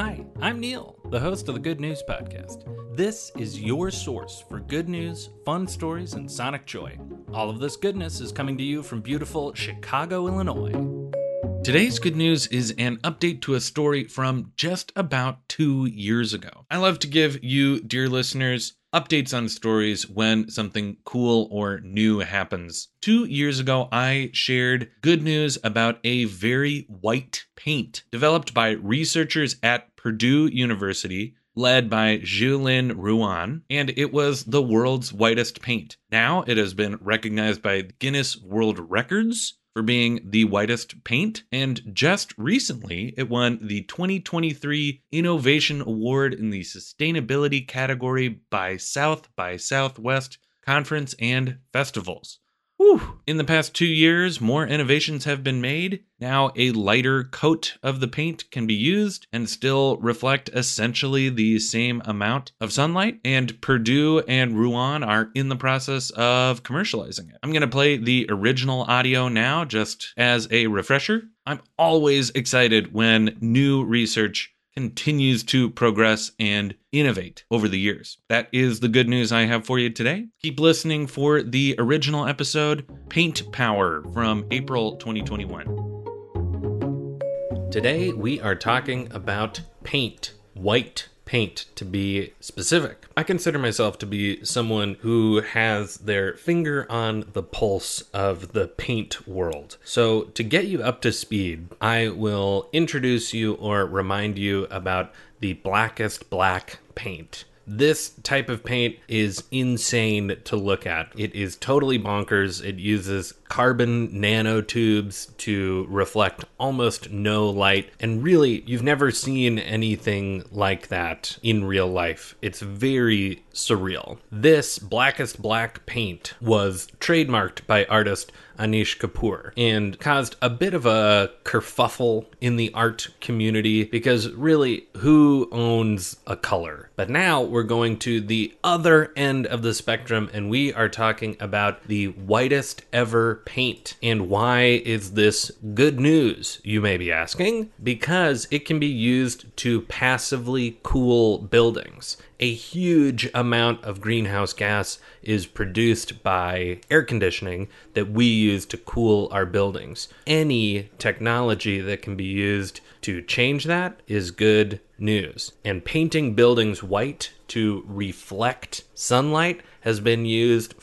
Hi, I'm Neil, the host of the Good News Podcast. This is your source for good news, fun stories, and sonic joy. All of this goodness is coming to you from beautiful Chicago, Illinois. Today's good news is an update to a story from just about two years ago. I love to give you, dear listeners, updates on stories when something cool or new happens. Two years ago, I shared good news about a very white paint developed by researchers at Purdue University. Led by Xiulin Ruan, and it was the world's whitest paint. Now it has been recognized by Guinness World Records for being the whitest paint. And just recently, it won the 2023 Innovation Award in the Sustainability category by South by Southwest Conference and Festivals. Whew. In the past two years, more innovations have been made. Now, a lighter coat of the paint can be used and still reflect essentially the same amount of sunlight. And Purdue and Ruan are in the process of commercializing it. I'm going to play the original audio now, just as a refresher. I'm always excited when new research continues to progress and innovate over the years. That is the good news I have for you today. Keep listening for the original episode, Paint Power, from April 2021. Today we are talking about paint, white paint to be specific. I consider myself to be someone who has their finger on the pulse of the paint world. So, to get you up to speed, I will introduce you or remind you about the blackest black paint. This type of paint is insane to look at. It is totally bonkers. It uses carbon nanotubes to reflect almost no light. And really, you've never seen anything like that in real life. It's very surreal. This blackest black paint was trademarked by artist Anish Kapoor and caused a bit of a kerfuffle in the art community because really, who owns a color? But now we're going to the other end of the spectrum and we are talking about the whitest ever paint. And why is this good news, you may be asking? Because it can be used to passively cool buildings a huge amount of greenhouse gas is produced by air conditioning that we use to cool our buildings. Any technology that can be used to change that is good news. And painting buildings white to reflect sunlight has been used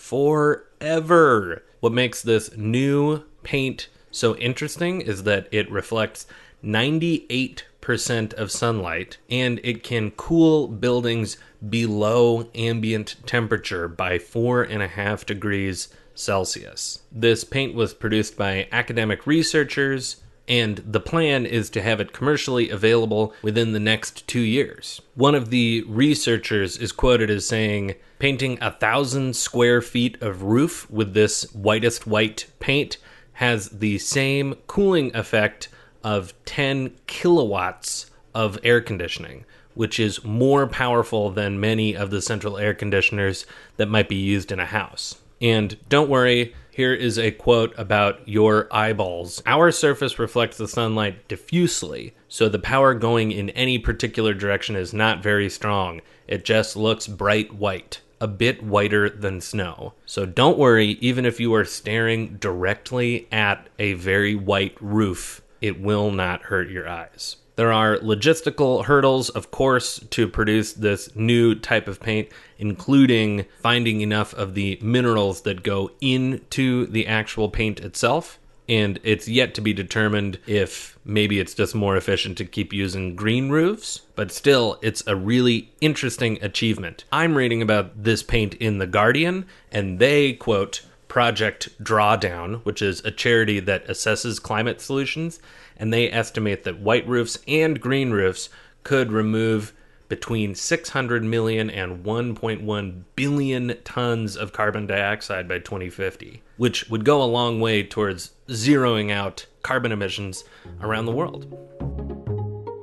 forever. What makes this new paint so interesting is that it reflects 98 percent of sunlight, and it can cool buildings below ambient temperature by four and a half degrees Celsius. This paint was produced by academic researchers, and the plan is to have it commercially available within the next two years. One of the researchers is quoted as saying, Painting a thousand square feet of roof with this whitest white paint has the same cooling effect of 10 kilowatts of air conditioning, which is more powerful than many of the central air conditioners that might be used in a house. And don't worry, here is a quote about your eyeballs. Our surface reflects the sunlight diffusely, so the power going in any particular direction is not very strong. It just looks bright white, a bit whiter than snow. So don't worry, even if you are staring directly at a very white roof, it will not hurt your eyes. There are logistical hurdles, of course, to produce this new type of paint, including finding enough of the minerals that go into the actual paint itself. And it's yet to be determined if maybe it's just more efficient to keep using green roofs, but still, it's a really interesting achievement. I'm reading about this paint in The Guardian, and they quote Project Drawdown, which is a charity that assesses climate solutions, and they estimate that white roofs and green roofs could remove between 600 million and 1.1 billion tons of carbon dioxide by 2050, which would go a long way towards zeroing out carbon emissions around the world.